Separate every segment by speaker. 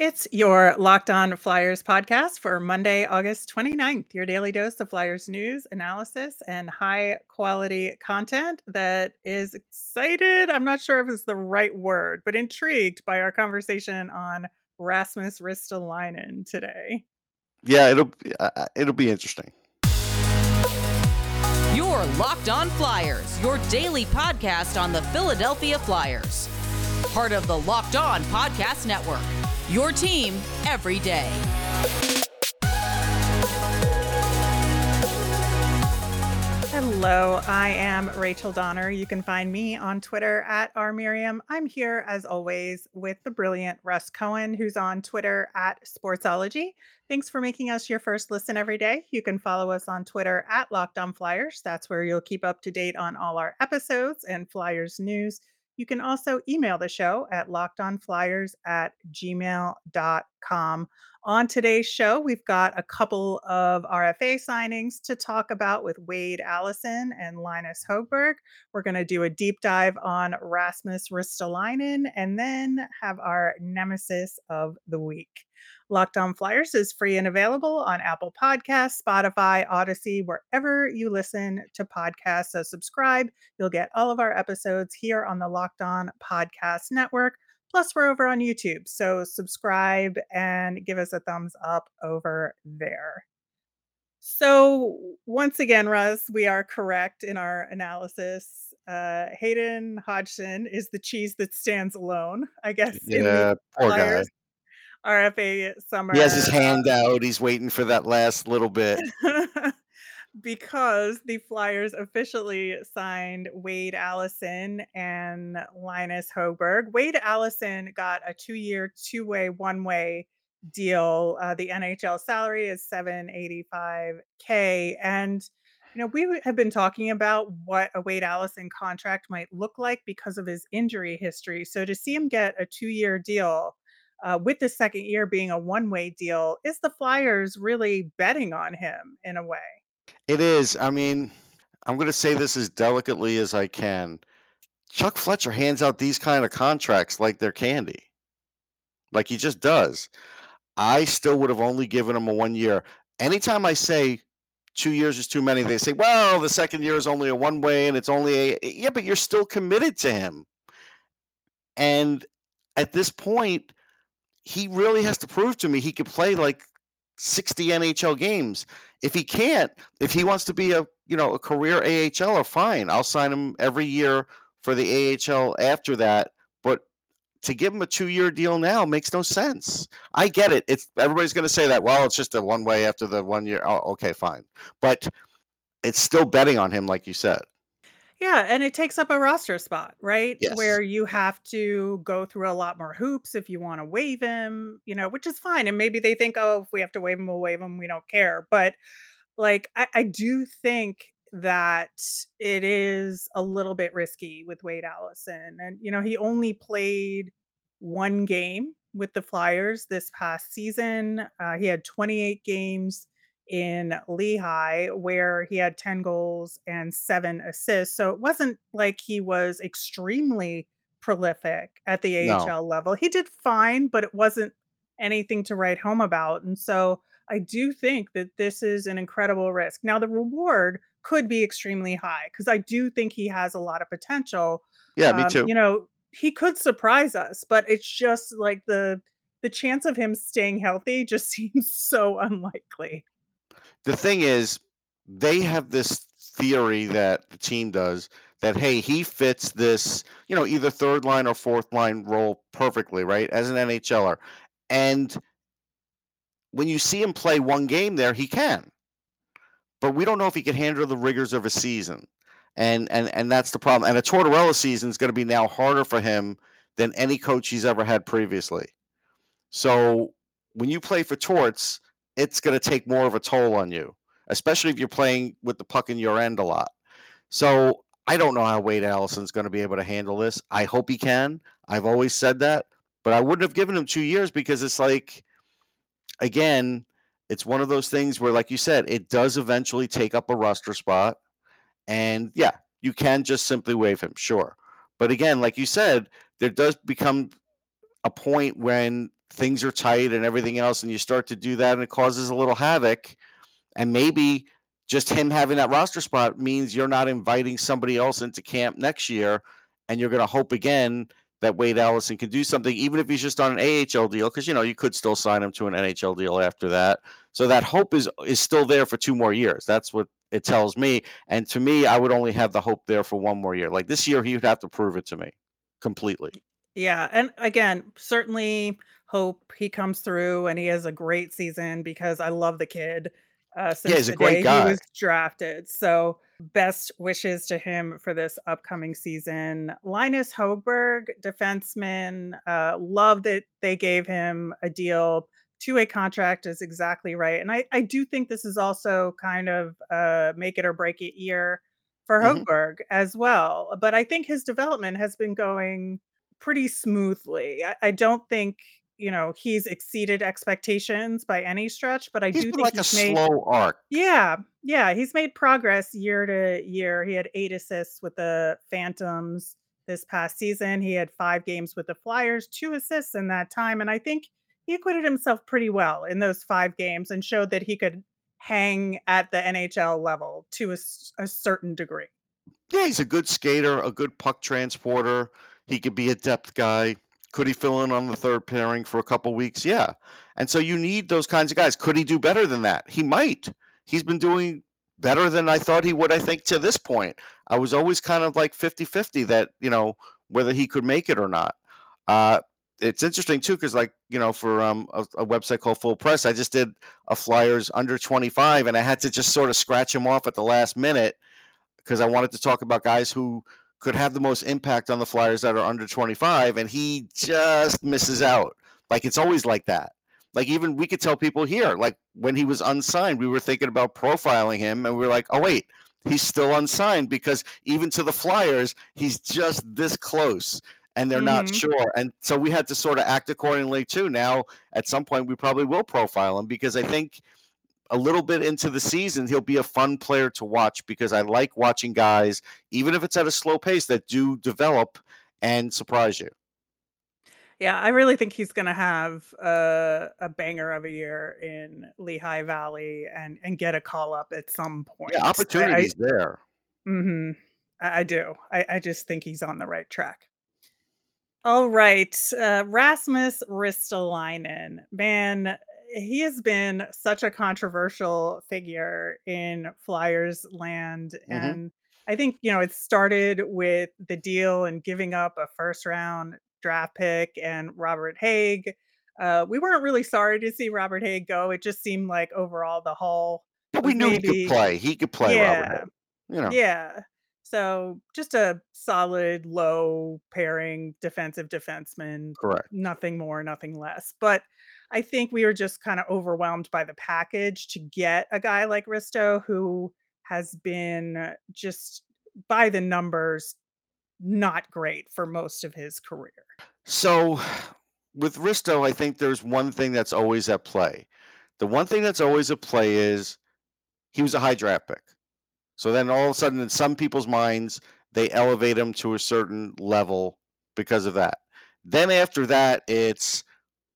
Speaker 1: It's your Locked On Flyers podcast for Monday, August 29th, your daily dose of Flyers news, analysis, and high quality content that is excited. I'm not sure if it's the right word, but intrigued by our conversation on Rasmus Ristolainen today.
Speaker 2: Yeah, it'll uh, it'll be interesting.
Speaker 3: Your Locked On Flyers, your daily podcast on the Philadelphia Flyers. Part of the Locked On Podcast Network. Your team every day.
Speaker 1: Hello, I am Rachel Donner. You can find me on Twitter at rmiriam. I'm here as always with the brilliant Russ Cohen, who's on Twitter at Sportsology. Thanks for making us your first listen every day. You can follow us on Twitter at Locked On Flyers. That's where you'll keep up to date on all our episodes and Flyers news. You can also email the show at lockedonflyers at gmail.com. On today's show, we've got a couple of RFA signings to talk about with Wade Allison and Linus Hogberg. We're going to do a deep dive on Rasmus Ristolainen and then have our nemesis of the week. Locked On Flyers is free and available on Apple Podcasts, Spotify, Audacy, wherever you listen to podcasts. So subscribe. You'll get all of our episodes here on the Locked On Podcast Network. Plus, we're over on YouTube. So subscribe and give us a thumbs up over there. So, once again, Russ, we are correct in our analysis. Uh, Hayden Hodgson is the cheese that stands alone, I guess.
Speaker 2: Yeah, poor guy.
Speaker 1: RFA summer.
Speaker 2: He has his hand out. He's waiting for that last little bit.
Speaker 1: because the Flyers officially signed Wade Allison and Linus Hogberg. Wade Allison got a two year, two way, one way deal. Uh, the NHL salary is 785K. And, you know, we have been talking about what a Wade Allison contract might look like because of his injury history. So to see him get a two year deal, uh, with the second year being a one way deal, is the Flyers really betting on him in a way?
Speaker 2: It is. I mean, I'm going to say this as delicately as I can. Chuck Fletcher hands out these kind of contracts like they're candy, like he just does. I still would have only given him a one year. Anytime I say two years is too many, they say, well, the second year is only a one way and it's only a. Yeah, but you're still committed to him. And at this point, he really has to prove to me he could play like 60 NHL games. If he can't, if he wants to be a you know a career AHLer, uh, fine. I'll sign him every year for the AHL after that. But to give him a two-year deal now makes no sense. I get it. It's everybody's going to say that. Well, it's just a one way after the one year. Oh, okay, fine. But it's still betting on him, like you said.
Speaker 1: Yeah, and it takes up a roster spot, right?
Speaker 2: Yes.
Speaker 1: Where you have to go through a lot more hoops if you want to waive him, you know, which is fine. And maybe they think, oh, if we have to waive him, we'll waive him. We don't care. But like, I, I do think that it is a little bit risky with Wade Allison. And, you know, he only played one game with the Flyers this past season. Uh, he had 28 games in Lehigh, where he had 10 goals and seven assists. So it wasn't like he was extremely prolific at the AHL
Speaker 2: No.
Speaker 1: level. He did fine, but it wasn't anything to write home about. And so I do think that this is an incredible risk. Now, the reward could be extremely high because I do think he has a lot of potential.
Speaker 2: Yeah, me
Speaker 1: Um,
Speaker 2: too.
Speaker 1: you know, he could surprise us, but it's just like the the chance of him staying healthy just seems so unlikely.
Speaker 2: The thing is, they have this theory that the team does that hey, he fits this, you know, either third line or fourth line role perfectly, right? As an NHLer. And when you see him play one game there, he can. But we don't know if he can handle the rigors of a season. And and and that's the problem. And a Tortorella season is going to be now harder for him than any coach he's ever had previously. So when you play for Torts, it's going to take more of a toll on you, especially if you're playing with the puck in your end a lot. So I don't know how Wade Allison's going to be able to handle this. I hope he can. I've always said that, but I wouldn't have given him two years because it's like, again, it's one of those things where, like you said, it does eventually take up a roster spot. And yeah, you can just simply waive him, sure. But again, like you said, there does become a point when things are tight and everything else, and you start to do that, and it causes a little havoc. And maybe just him having that roster spot means you're not inviting somebody else into camp next year, and you're going to hope again that Wade Allison can do something, even if he's just on an AHL deal, because you know you could still sign him to an NHL deal after that. So that hope is is still there for two more years. That's what it tells me. And to me, I would only have the hope there for one more year. Like this year, he would have to prove it to me completely.
Speaker 1: Yeah, and again, certainly hope he comes through and he has a great season because I love the kid uh,
Speaker 2: Yeah,
Speaker 1: since
Speaker 2: he's a great
Speaker 1: he
Speaker 2: guy.
Speaker 1: was drafted. So best wishes to him for this upcoming season. Linus Hogberg, defenseman, uh, love that they gave him a deal. Two-way contract is exactly right. And I, I do think this is also kind of uh, make it or break it year for
Speaker 2: hmm
Speaker 1: Hogberg as well. But I think his development has been going pretty smoothly. I, I don't think, you know, he's exceeded expectations by any stretch, but I
Speaker 2: He's
Speaker 1: do
Speaker 2: been
Speaker 1: think
Speaker 2: like a
Speaker 1: he's made
Speaker 2: slow arc.
Speaker 1: yeah, yeah, he's made progress year to year. He had 8 assists with the Phantoms this past season. He had 5 games with the Flyers, 2 assists in that time, and I think he acquitted himself pretty well in those 5 games and showed that he could hang at the NHL level to a, a certain degree.
Speaker 2: Yeah, he's a good skater, a good puck transporter. He could be a depth guy. Could he fill in on the third pairing for a couple weeks? Yeah. And so you need those kinds of guys. Could he do better than that? He might. He's been doing better than I thought he would, I think, to this point. I was always kind of like 50 50 that, you know, whether he could make it or not. Uh, it's interesting too, because like you know, for um, a, a website called Full Press, I just did a Flyers under 25, and I had to just sort of scratch him off at the last minute because I wanted to talk about guys who could have the most impact on the Flyers that are under 25, and he just misses out. Like it's always like that. Like even we could tell people here, like when he was unsigned, we were thinking about profiling him, and we were like, oh wait, he's still unsigned because even to the Flyers, he's just this close. And they're not
Speaker 1: Mhm.
Speaker 2: sure. And so we had to sort of act accordingly too. Now, at some point, we probably will profile him because I think a little bit into the season, he'll be a fun player to watch because I like watching guys, even if it's at a slow pace, that do develop and surprise you.
Speaker 1: Yeah, I really think he's gonna have a a banger of a year in Lehigh Valley and and get a call up at some
Speaker 2: Yeah,
Speaker 1: point. I, I
Speaker 2: opportunities there.
Speaker 1: mhm, I, I do. I, I just think he's on the right track. All right, uh, Rasmus Ristolainen, man, he has been such a controversial figure in Flyers land,
Speaker 2: hmm
Speaker 1: and I think you know it started with the deal and giving up a first round draft pick and Robert Hagg. Uh, we weren't really sorry to see Robert Hagg go. It just seemed like overall the whole.
Speaker 2: But we knew he could play. He could play Robert
Speaker 1: yeah
Speaker 2: Hill. You know,
Speaker 1: yeah. So just a solid low pairing defensive defenseman,
Speaker 2: correct.
Speaker 1: nothing more, nothing less. But I think we were just kind of overwhelmed by the package to get a guy like Risto who has been just by the numbers not great for most of his career.
Speaker 2: So with Risto, I think there's one thing that's always at play. The one thing that's always at play is he was a high draft pick. So then all of a sudden, in some people's minds, they elevate him to a certain level because of that. Then after that, it's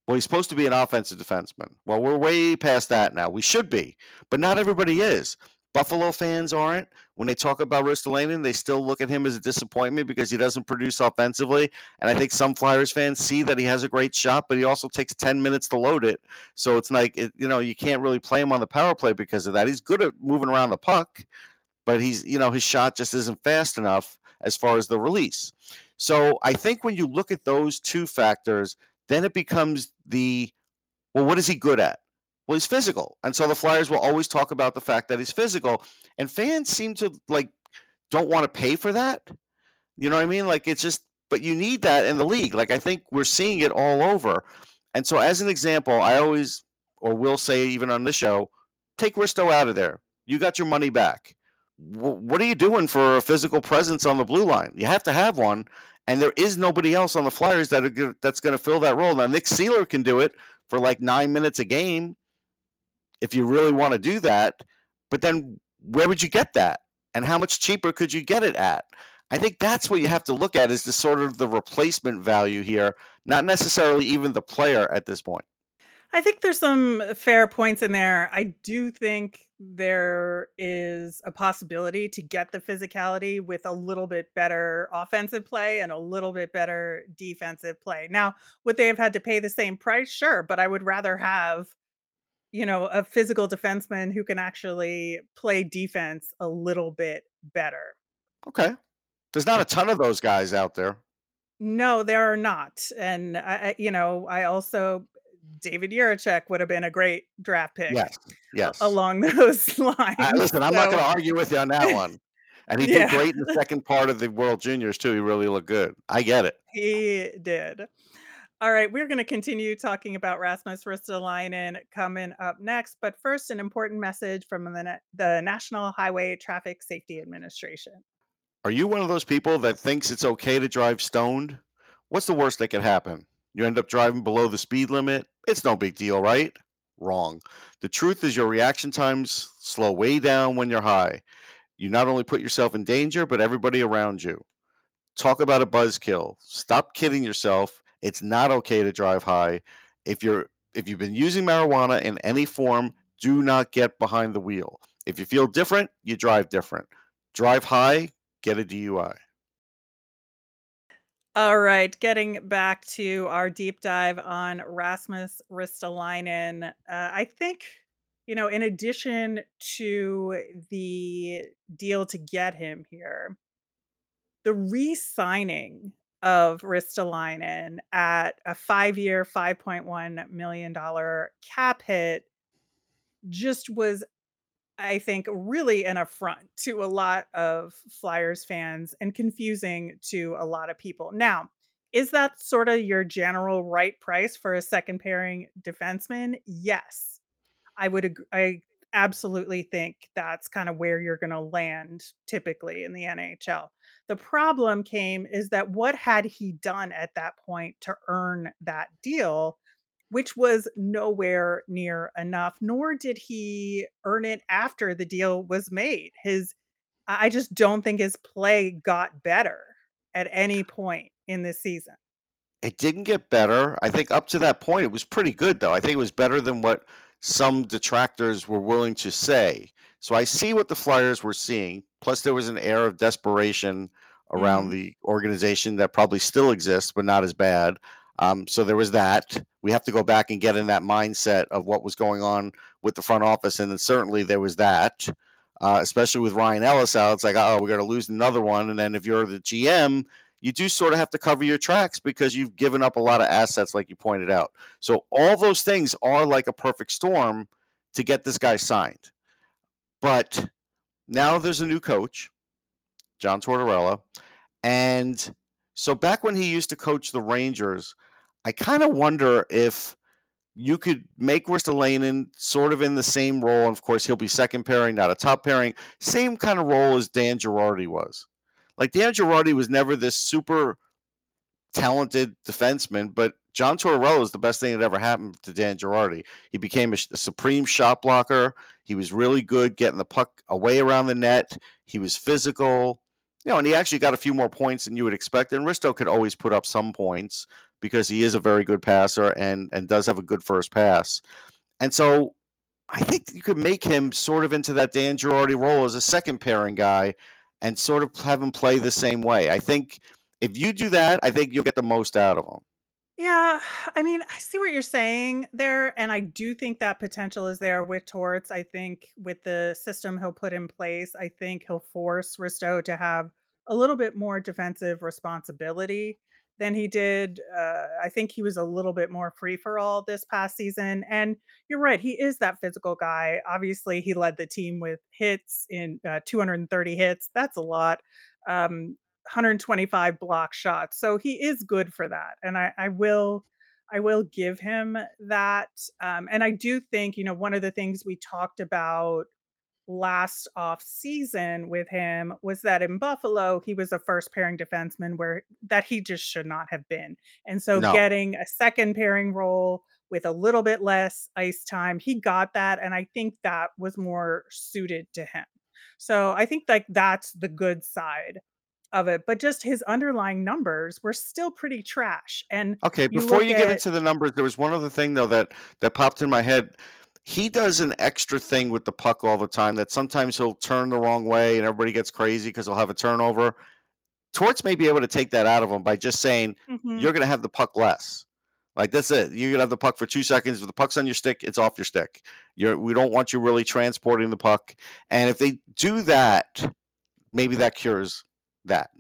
Speaker 2: well, he's supposed to be an offensive defenseman. Well, we're way past that now. We should be, but not everybody is. Buffalo fans aren't. When they talk about Ristolainen, they still look at him as a disappointment because he doesn't produce offensively. And I think some Flyers fans see that he has a great shot, but he also takes 10 minutes to load it. So it's like, it, you know, you can't really play him on the power play because of that. He's good at moving around the puck, but he's, you know, his shot just isn't fast enough as far as the release. So I think when you look at those two factors, then it becomes the well, what is he good at? Well, he's physical. And so the Flyers will always talk about the fact that he's physical. And fans seem to like don't want to pay for that. You know what I mean? Like it's just but you need that in the league. Like I think we're seeing it all over. And so as an example, I always or will say even on this show, take Risto out of there. You got your money back. Wh- What are you doing for a physical presence on the blue line? You have to have one, and there is nobody else on the Flyers that are that's going to fill that role. Now Nick Seeler can do it for like nine minutes a game if you really want to do that. But then where would you get that? And how much cheaper could you get it at? I think that's what you have to look at is the sort of the replacement value here not necessarily even the player at this point.
Speaker 1: I think there's some fair points in there. I do think there is a possibility to get the physicality with a little bit better offensive play and a little bit better defensive play. Now, would they have had to pay the same price? Sure, but I would rather have, you know, a physical defenseman who can actually play defense a little bit better.
Speaker 2: Okay. There's not a ton of those guys out there.
Speaker 1: No, there are not. And I, you know, I also David Jiricek would have been a great draft pick
Speaker 2: Yes. Yes.
Speaker 1: along those lines.
Speaker 2: listen, I'm not going to argue with you on that one. And he did great in the second part of the World Juniors too. He really looked good. I get it.
Speaker 1: he did. All right, we're going to continue talking about Rasmus Ristolainen coming up next, but first, an important message from the, the National Highway Traffic Safety Administration.
Speaker 2: Are you one of those people that thinks it's okay to drive stoned? What's the worst that could happen? You end up driving below the speed limit? It's no big deal, right? Wrong. The truth is your reaction times slow way down when you're high. You not only put yourself in danger, but everybody around you. Talk about a buzzkill. Stop kidding yourself. It's not okay to drive high. If you're if you've been using marijuana in any form, do not get behind the wheel. If you feel different, you drive different. Drive high, get a DUI.
Speaker 1: All right, getting back to our deep dive on Rasmus Ristolainen. Uh, I think, you know, in addition to the deal to get him here, the re-signing of Ristolainen at a five-year, $5.1 million cap hit just was I think, really an affront to a lot of Flyers fans and confusing to a lot of people. Now, is that sort of your general right price for a second pairing defenseman? Yes. I would agree. I absolutely think that's kind of where you're going to land typically in the NHL. The problem came is that what had he done at that point to earn that deal? Which was nowhere near enough, nor did he earn it after the deal was made. His I just don't think his play got better at any point in this season.
Speaker 2: It didn't get better. I think up to that point, it was pretty good, though. I think it was better than what some detractors were willing to say. So I see what the Flyers were seeing. Plus, there was an air of desperation around
Speaker 1: Mhm.
Speaker 2: the organization that probably still exists, but not as bad. Um, so there was that. We have to go back and get in that mindset of what was going on with the front office, and then certainly there was that. Uh, especially with Ryan Ellis out, it's like, oh, we're going to lose another one. And then if you're the GM, you do sort of have to cover your tracks because you've given up a lot of assets, like you pointed out. So all those things are like a perfect storm to get this guy signed. But now there's a new coach, John Tortorella, and so back when he used to coach the Rangers, I kind of wonder if you could make Ristolainen sort of in the same role. And of course, he'll be second pairing, not a top pairing. Same kind of role as Dan Girardi was. Like Dan Girardi was never this super talented defenseman, but John Tortorella is the best thing that ever happened to Dan Girardi. He became a, a supreme shot blocker. He was really good getting the puck away around the net. He was physical, you know, and he actually got a few more points than you would expect. And Risto could always put up some points because he is a very good passer and and does have a good first pass. And so I think you could make him sort of into that Dan Girardi role as a second pairing guy and sort of have him play the same way. I think if you do that, I think you'll get the most out of him.
Speaker 1: Yeah, I mean, I see what you're saying there, and I do think that potential is there with Torts. I think with the system he'll put in place, I think he'll force Risto to have a little bit more defensive responsibility than he did. Uh, I think he was a little bit more free for all this past season. And you're right, he is that physical guy. Obviously, he led the team with hits in uh, 230 hits. That's a lot. Um, 125 block shots. So he is good for that. And I, I will I will give him that. Um, and I do think, you know, one of the things we talked about last off season with him was that in Buffalo, he was a first pairing defenseman where that he just should not have been. And so
Speaker 2: No.
Speaker 1: getting a second pairing role with a little bit less ice time, he got that. And I think that was more suited to him. So I think like that's the good side of it, but just his underlying numbers were still pretty trash. And
Speaker 2: Okay,
Speaker 1: you
Speaker 2: before you get into the numbers, there was one other thing though that that popped in my head. He does an extra thing with the puck all the time that sometimes he'll turn the wrong way and everybody gets crazy because he'll have a turnover. Torts may be able to take that out of him by just saying,
Speaker 1: Mhm.
Speaker 2: you're going to have the puck less. Like that's it. You're going to have the puck for two seconds. If the puck's on your stick, it's off your stick. You're, we don't want you really transporting the puck. And if they do that, maybe that cures that.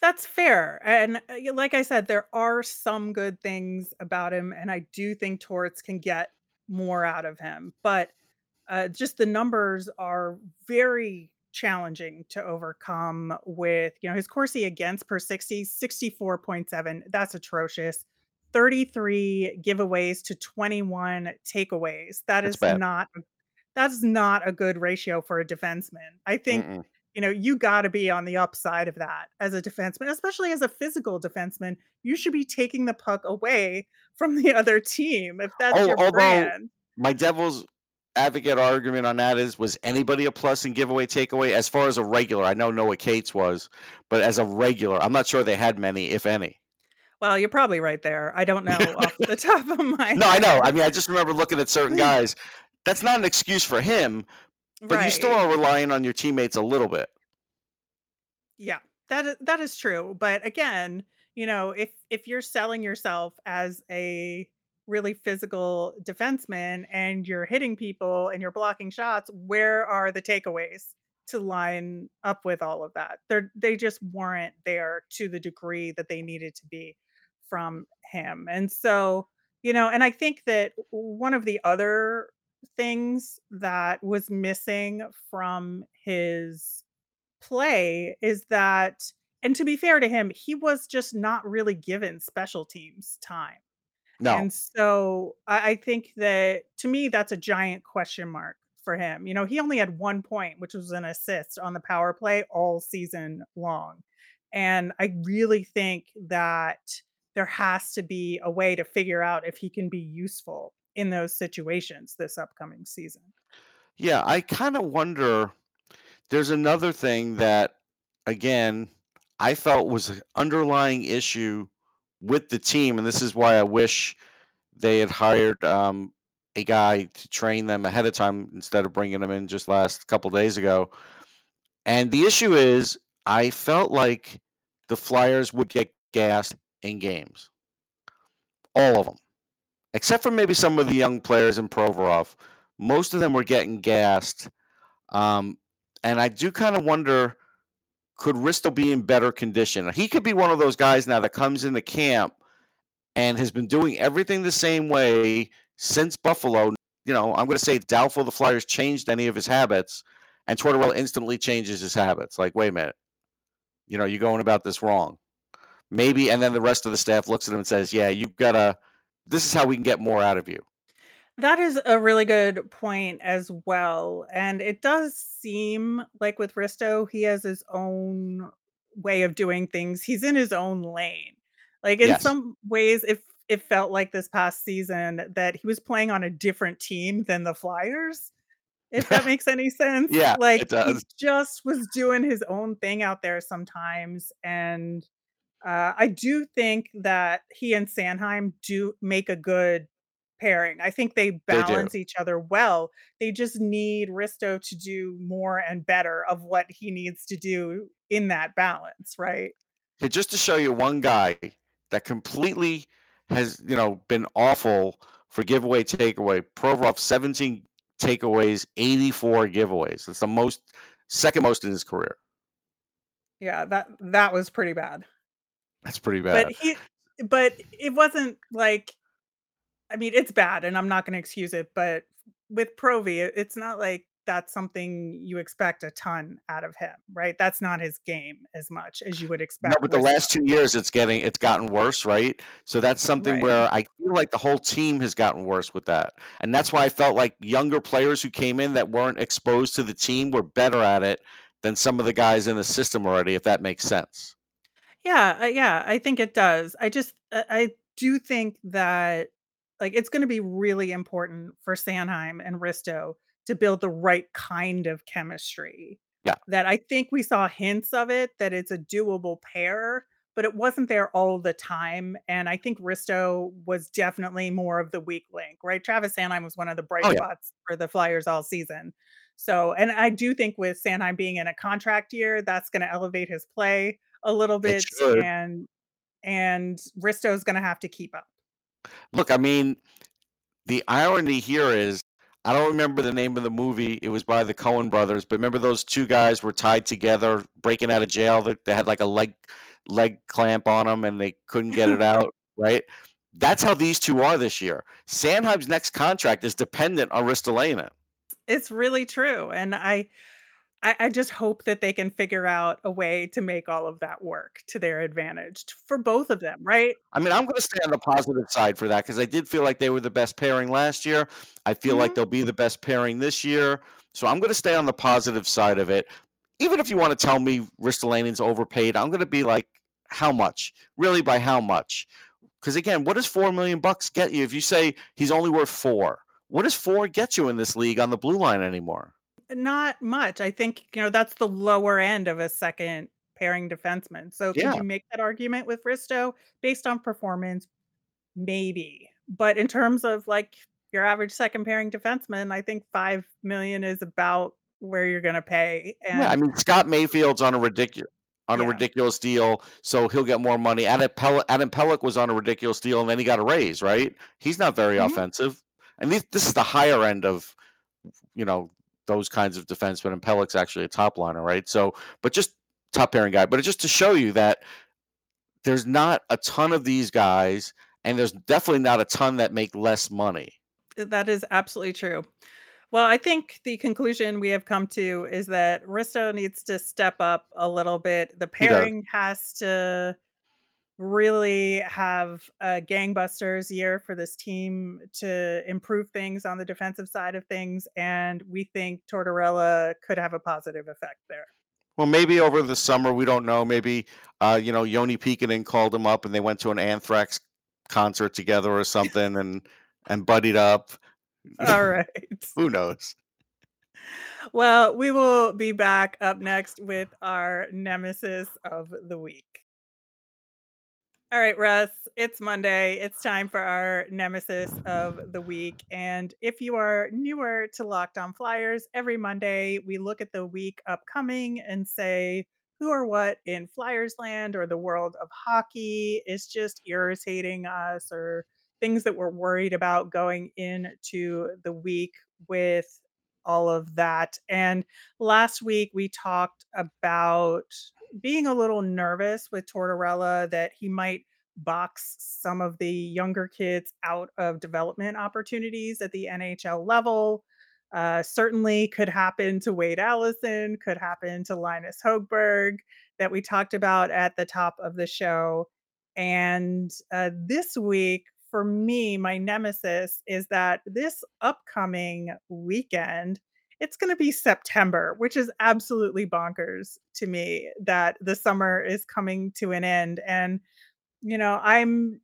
Speaker 1: That's fair. And uh, like I said, there are some good things about him, and I do think Torts can get more out of him. But uh, just the numbers are very challenging to overcome with, you know, his Corsi against per 60, 64.7. That's atrocious. 33 giveaways to 21 takeaways. That
Speaker 2: That's
Speaker 1: is not that's not a good ratio for a defenseman. I think
Speaker 2: Mm-mm.
Speaker 1: You know, you got to be on the upside of that as a defenseman, especially as a physical defenseman. You should be taking the puck away from the other team if that's
Speaker 2: Oh,
Speaker 1: your
Speaker 2: although
Speaker 1: brand.
Speaker 2: my devil's advocate argument on that is was anybody a plus in giveaway takeaway as far as a regular i know noah cates was but as a regular i'm not sure they had many if any
Speaker 1: Well, you're probably right there. I don't know off the top of my
Speaker 2: no i know i mean i just remember looking at certain guys that's not an excuse for him but you still are relying on your teammates a little bit
Speaker 1: Yeah. That is, that is true. But again, you know, if if you're selling yourself as a really physical defenseman and you're hitting people and you're blocking shots, where are the takeaways to line up with all of that? They're they just weren't there to the degree that they needed to be from him. And so, you know, and I think that one of the other things that was missing from his play is that and to be fair to him, he was just not really given special teams time.
Speaker 2: no
Speaker 1: And so I, I think that to me, that's a giant question mark for him. You know, he only had one point, which was an assist on the power play all season long. And I really think that there has to be a way to figure out if he can be useful in those situations this upcoming season.
Speaker 2: yeah i kind of wonder there's another thing that again i felt was an underlying issue with the team and this is why i wish they had hired um, a guy to train them ahead of time instead of bringing them in just last couple days ago. And the issue is, I felt like the Flyers would get gassed in games, all of them, except for maybe some of the young players in Provorov. Most of them were getting gassed, um, and I do kind of wonder. Could Risto be in better condition? He could be one of those guys now that comes into camp and has been doing everything the same way since Buffalo. You know, I'm going to say doubtful the Flyers changed any of his habits, and Tortorella instantly changes his habits. Like, wait a minute, you know, you're going about this wrong. Maybe, and then the rest of the staff looks at him and says, "Yeah, you've got to. This is how we can get more out of you."
Speaker 1: That is a really good point as well. And it does seem like with Risto, he has his own way of doing things. He's in his own lane. Like in
Speaker 2: Yes.
Speaker 1: some ways, if it felt like this past season that he was playing on a different team than the Flyers, if that makes any sense.
Speaker 2: yeah,
Speaker 1: Like he just was doing his own thing out there sometimes. And uh, I do think that he and Sanheim do make a good pairing. I think they
Speaker 2: They do.
Speaker 1: balance each other well. They just need Risto to do more and better of what he needs to do in that balance, right?
Speaker 2: Hey, just to show you one guy that completely has, you know, been awful for giveaway takeaway. Provorov 17 takeaways, 84 giveaways. That's the most, second most in his career.
Speaker 1: Yeah, that that was pretty bad.
Speaker 2: That's pretty bad.
Speaker 1: But he but it wasn't like I mean, it's bad and I'm not going to excuse it, but with Provi, it's not like that's something you expect a ton out of him, right? That's not his game as much as you would expect.
Speaker 2: No, but the last two years, it's getting, it's gotten worse, right? So that's something
Speaker 1: Right.
Speaker 2: where I feel like the whole team has gotten worse with that, and that's why I felt like younger players who came in that weren't exposed to the team were better at it than some of the guys in the system already, if that makes sense.
Speaker 1: Yeah, uh, yeah, I think it does. I just uh, I do think that like it's going to be really important for Sanheim and Risto to build the right kind of chemistry
Speaker 2: Yeah.
Speaker 1: That I think we saw hints of it, that it's a doable pair, but it wasn't there all the time, and I think Risto was definitely more of the weak link, right? Travis Sanheim was one of the bright
Speaker 2: Oh, yeah.
Speaker 1: spots for the Flyers all season. So and I do think with Sanheim being in a contract year, that's gonna elevate his play a little
Speaker 2: It
Speaker 1: bit,
Speaker 2: should.
Speaker 1: and and Risto's gonna have to keep up.
Speaker 2: Look, I mean, the irony here is I don't remember the name of the movie. It was by the Coen brothers, but remember those two guys were tied together, breaking out of jail. They, they had like a leg leg clamp on them, and they couldn't get it out. Right? That's how these two are this year. Sanheim's next contract is dependent on Ristolainen.
Speaker 1: It's really true, and I I I just hope that they can figure out a way to make all of that work to their advantage t for both of them, right?
Speaker 2: I mean, I'm going to stay on the positive side for that because I did feel like they were the best pairing last year. I feel like
Speaker 1: Mhm.
Speaker 2: they'll be the best pairing this year. So I'm going to stay on the positive side of it. Even if you want to tell me Ristolainen's overpaid, I'm going to be like, how much? Really, by how much? Because again, what does four million bucks get you if you say he's only worth four? What does four get you in this league on the blue line anymore?
Speaker 1: Not much. I think, you know, that's the lower end of a second pairing defenseman. So could
Speaker 2: Yeah.
Speaker 1: you make that argument with Risto based on performance? Maybe. But in terms of like your average second pairing defenseman, I think 5,000,000 is about where you're gonna pay.
Speaker 2: Yeah, I
Speaker 1: And
Speaker 2: mean Scott Mayfield's on a ridiculous on a
Speaker 1: Yeah.
Speaker 2: ridiculous deal, so he'll get more money. Adam Pelech Adam Pelech was on a ridiculous deal, and then he got a raise, right? He's not very
Speaker 1: Mhm.
Speaker 2: offensive, and this this is the higher end of, you know, those kinds of defensemen, and Pelech's actually a top liner, right? So, but just top pairing guy, but just to show you that there's not a ton of these guys, and there's definitely not a ton that make less money.
Speaker 1: Uh, that is absolutely true. Well, I think the conclusion we have come to is that Risto needs to step up a little bit. The pairing has to really have a gangbusters year for this team to improve things on the defensive side of things, and we think Tortorella could have a positive effect there.
Speaker 2: Well, maybe over the summer, we don't know. Maybe, uh, you know, Yoni Pekonen called him up and they went to an Anthrax concert together or something and and buddied up.
Speaker 1: All right.
Speaker 2: Who knows?
Speaker 1: Well, we will be back up next with our nemesis of the week. All right, Russ, it's Monday. It's time for our nemesis of the week. And if you are newer to Locked On Flyers, every Monday we look at the week upcoming and say who or what in Flyers land or the world of hockey is just irritating us or things that we're worried about going into the week with all of that. And last week we talked about being a little nervous with Tortorella that he might box some of the younger kids out of development opportunities at the NHL level. Uh, certainly could happen to Wade Allison, could happen to Linus Hogberg that we talked about at the top of the show. And uh, this week, for me, my nemesis is that this upcoming weekend, it's going to be September, which is absolutely bonkers to me that the summer is coming to an end. And, you know, I'm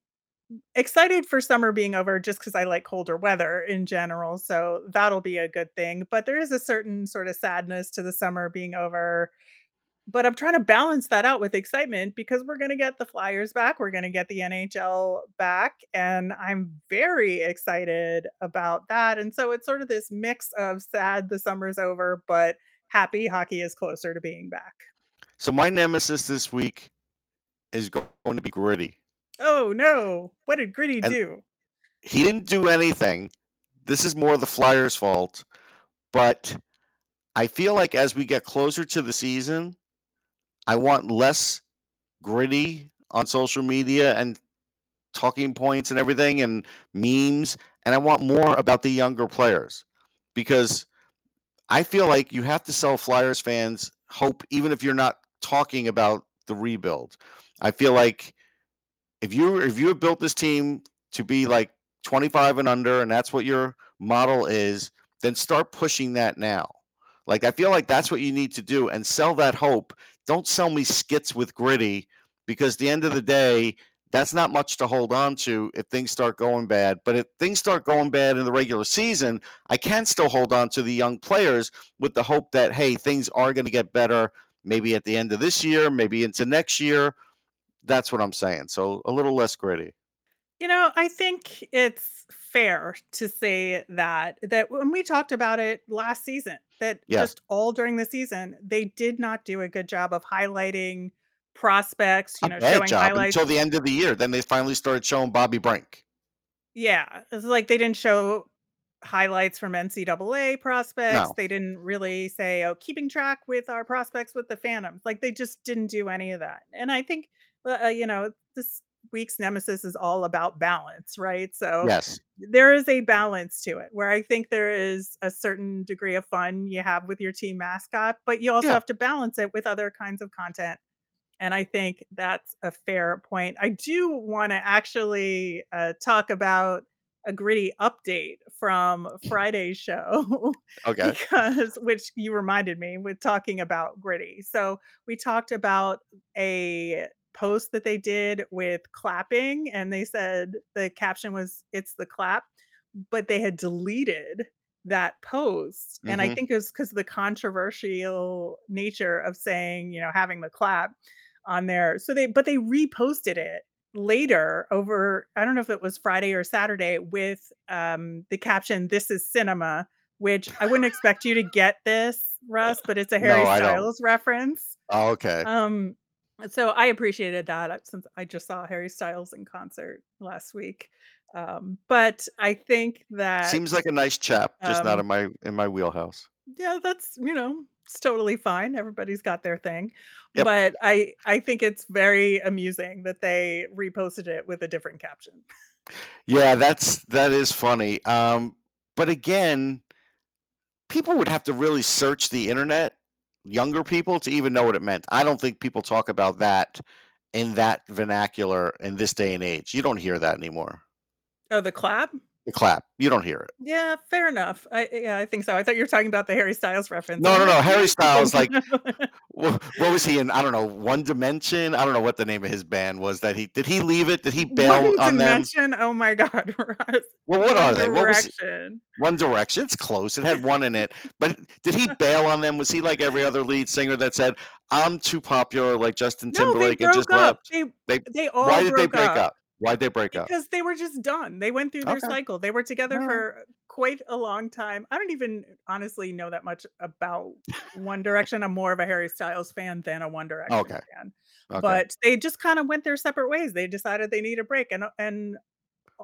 Speaker 1: excited for summer being over just because I like colder weather in general. So that'll be a good thing. But there is a certain sort of sadness to the summer being over. But I'm trying to balance that out with excitement because we're going to get the Flyers back. We're going to get the NHL back. And I'm very excited about that. And so it's sort of this mix of sad the summer's over, but happy hockey is closer to being back.
Speaker 2: So my nemesis this week is going to be Gritty.
Speaker 1: Oh no. What did Gritty
Speaker 2: And-
Speaker 1: do?
Speaker 2: He didn't do anything. This is more the Flyers' fault, but I feel like as we get closer to the season, I want less gritty on social media and talking points and everything and memes and I want more about the younger players because I feel like you have to sell Flyers fans hope even if you're not talking about the rebuild. I feel like if you if you have built this team to be like 25 and under and that's what your model is, then start pushing that now. Like I feel like that's what you need to do and sell that hope. Don't sell me skits with gritty because at the end of the day, that's not much to hold on to if things start going bad. But if things start going bad in the regular season, I can still hold on to the young players with the hope that, hey, things are going to get better maybe at the end of this year, maybe into next year. That's what I'm saying. So a little less gritty.
Speaker 1: You know, I think it's fair to say that that when we talked about it last season, that
Speaker 2: Yeah,
Speaker 1: just all during the season, they did not do a good job of highlighting prospects, you know, showing highlights.
Speaker 2: until the end of the year. Then they finally started showing Bobby Brink.
Speaker 1: Yeah, it's like they didn't show highlights from NCAA prospects.
Speaker 2: No.
Speaker 1: They didn't really say, "Oh, keeping track with our prospects with the Phantoms." Like they just didn't do any of that. And I think, uh, uh, you know, this week's nemesis is all about balance, right? So
Speaker 2: Yes.
Speaker 1: there is a balance to it where I think there is a certain degree of fun you have with your team mascot, but you also
Speaker 2: Yeah.
Speaker 1: have to balance it with other kinds of content. And I think that's a fair point. I do want to actually uh, talk about a gritty update from Friday's show
Speaker 2: Okay.
Speaker 1: because which you reminded me with talking about gritty. So we talked about a post that they did with clapping and they said the caption was it's the clap, but they had deleted that post. And I
Speaker 2: hmm
Speaker 1: think it was because of the controversial nature of saying, you know, having the clap on there. So they but they reposted it later over I don't know if it was Friday or Saturday with um the caption this is cinema which I wouldn't expect you to get this Russ but it's a Harry
Speaker 2: don't.
Speaker 1: Styles reference.
Speaker 2: Oh, okay.
Speaker 1: Um so I appreciated that uh, since I just saw Harry Styles in concert last week. Um but I think that
Speaker 2: Seems like a nice chap, just not in
Speaker 1: um
Speaker 2: my in my wheelhouse.
Speaker 1: yeah, that's, you know, it's totally fine. Everybody's got their thing.
Speaker 2: Yep.
Speaker 1: But I I think it's very amusing that they reposted it with a different caption.
Speaker 2: Yeah, that's that is funny. Um, but again, people would have to really search the internet, younger people, to even know what it meant. I don't think people talk about that in that vernacular in this day and age. You don't hear that anymore.
Speaker 1: Oh, the clap?
Speaker 2: The clap, you don't hear it.
Speaker 1: Yeah, fair enough. I yeah, I think so. I thought you were talking about the Harry Styles reference.
Speaker 2: No, no, no. Harry Styles, like, what was he in? I don't know, One Dimension. I don't know what the name of his band was. That he did he leave it? Did he bail
Speaker 1: One
Speaker 2: on them?
Speaker 1: Dimension. Oh my God.
Speaker 2: Well, what are
Speaker 1: One
Speaker 2: they? What was
Speaker 1: Direction.
Speaker 2: One Direction? It's close. It had one in it. But did he bail on them? Was he like every other lead singer that said, "I'm too popular, like Justin
Speaker 1: No,
Speaker 2: Timberlake," and just
Speaker 1: up.
Speaker 2: left?
Speaker 1: They
Speaker 2: They
Speaker 1: they
Speaker 2: why
Speaker 1: all
Speaker 2: did they break
Speaker 1: up.
Speaker 2: up? Why'd they break up?
Speaker 1: Because they were just done. They went through their
Speaker 2: Okay.
Speaker 1: cycle. They were together
Speaker 2: right.
Speaker 1: for quite a long time. I don't even honestly know that much about One Direction. I'm more of a Harry Styles fan than a One Direction
Speaker 2: Okay.
Speaker 1: fan.
Speaker 2: Okay.
Speaker 1: But they just kind of went their separate ways. They decided they need a break, and and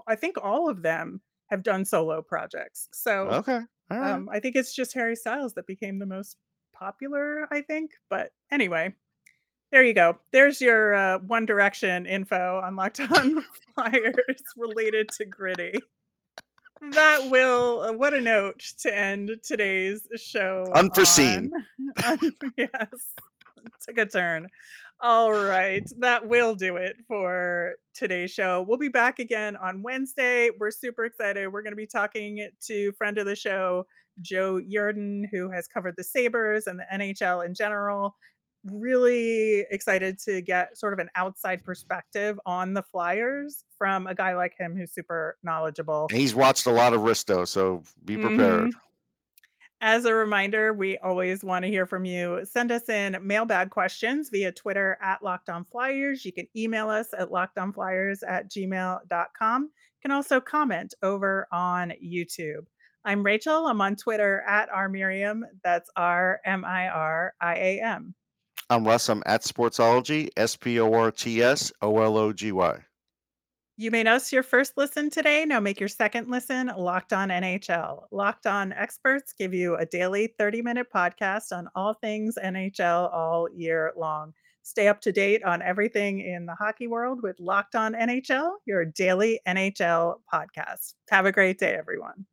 Speaker 1: I think all of them have done solo projects. So
Speaker 2: Okay. Right.
Speaker 1: um, I think it's just Harry Styles that became the most popular. I think, but anyway. There you go. There's your uh, One Direction info on Locked On Flyers related to Gritty. That will, uh, what a note to end today's show
Speaker 2: Unforeseen.
Speaker 1: yes, took a turn. All right, that will do it for today's show. We'll be back again on Wednesday. We're super excited. We're going to be talking to friend of the show, Joe Yerdon, who has covered the Sabres and the NHL in general really excited to get sort of an outside perspective on the Flyers from a guy like him who's super knowledgeable.
Speaker 2: He's watched a lot of Risto, so be
Speaker 1: Mhm.
Speaker 2: prepared.
Speaker 1: As a reminder, we always want to hear from you. Send us in mailbag questions via Twitter at Locked On Flyers. You can email us at lockedonflyers at gmail.com. You can also comment over on YouTube. I'm Rachel. I'm on Twitter at R Miriam. That's R M I R I A M.
Speaker 2: I'm Russ. I'm at Sportsology, S P O R T S O L O G Y.
Speaker 1: You made us your first listen today. Now make your second listen Locked On NHL. Locked On experts give you a daily 30 minute podcast on all things NHL all year long. Stay up to date on everything in the hockey world with Locked On NHL, your daily NHL podcast. Have a great day, everyone.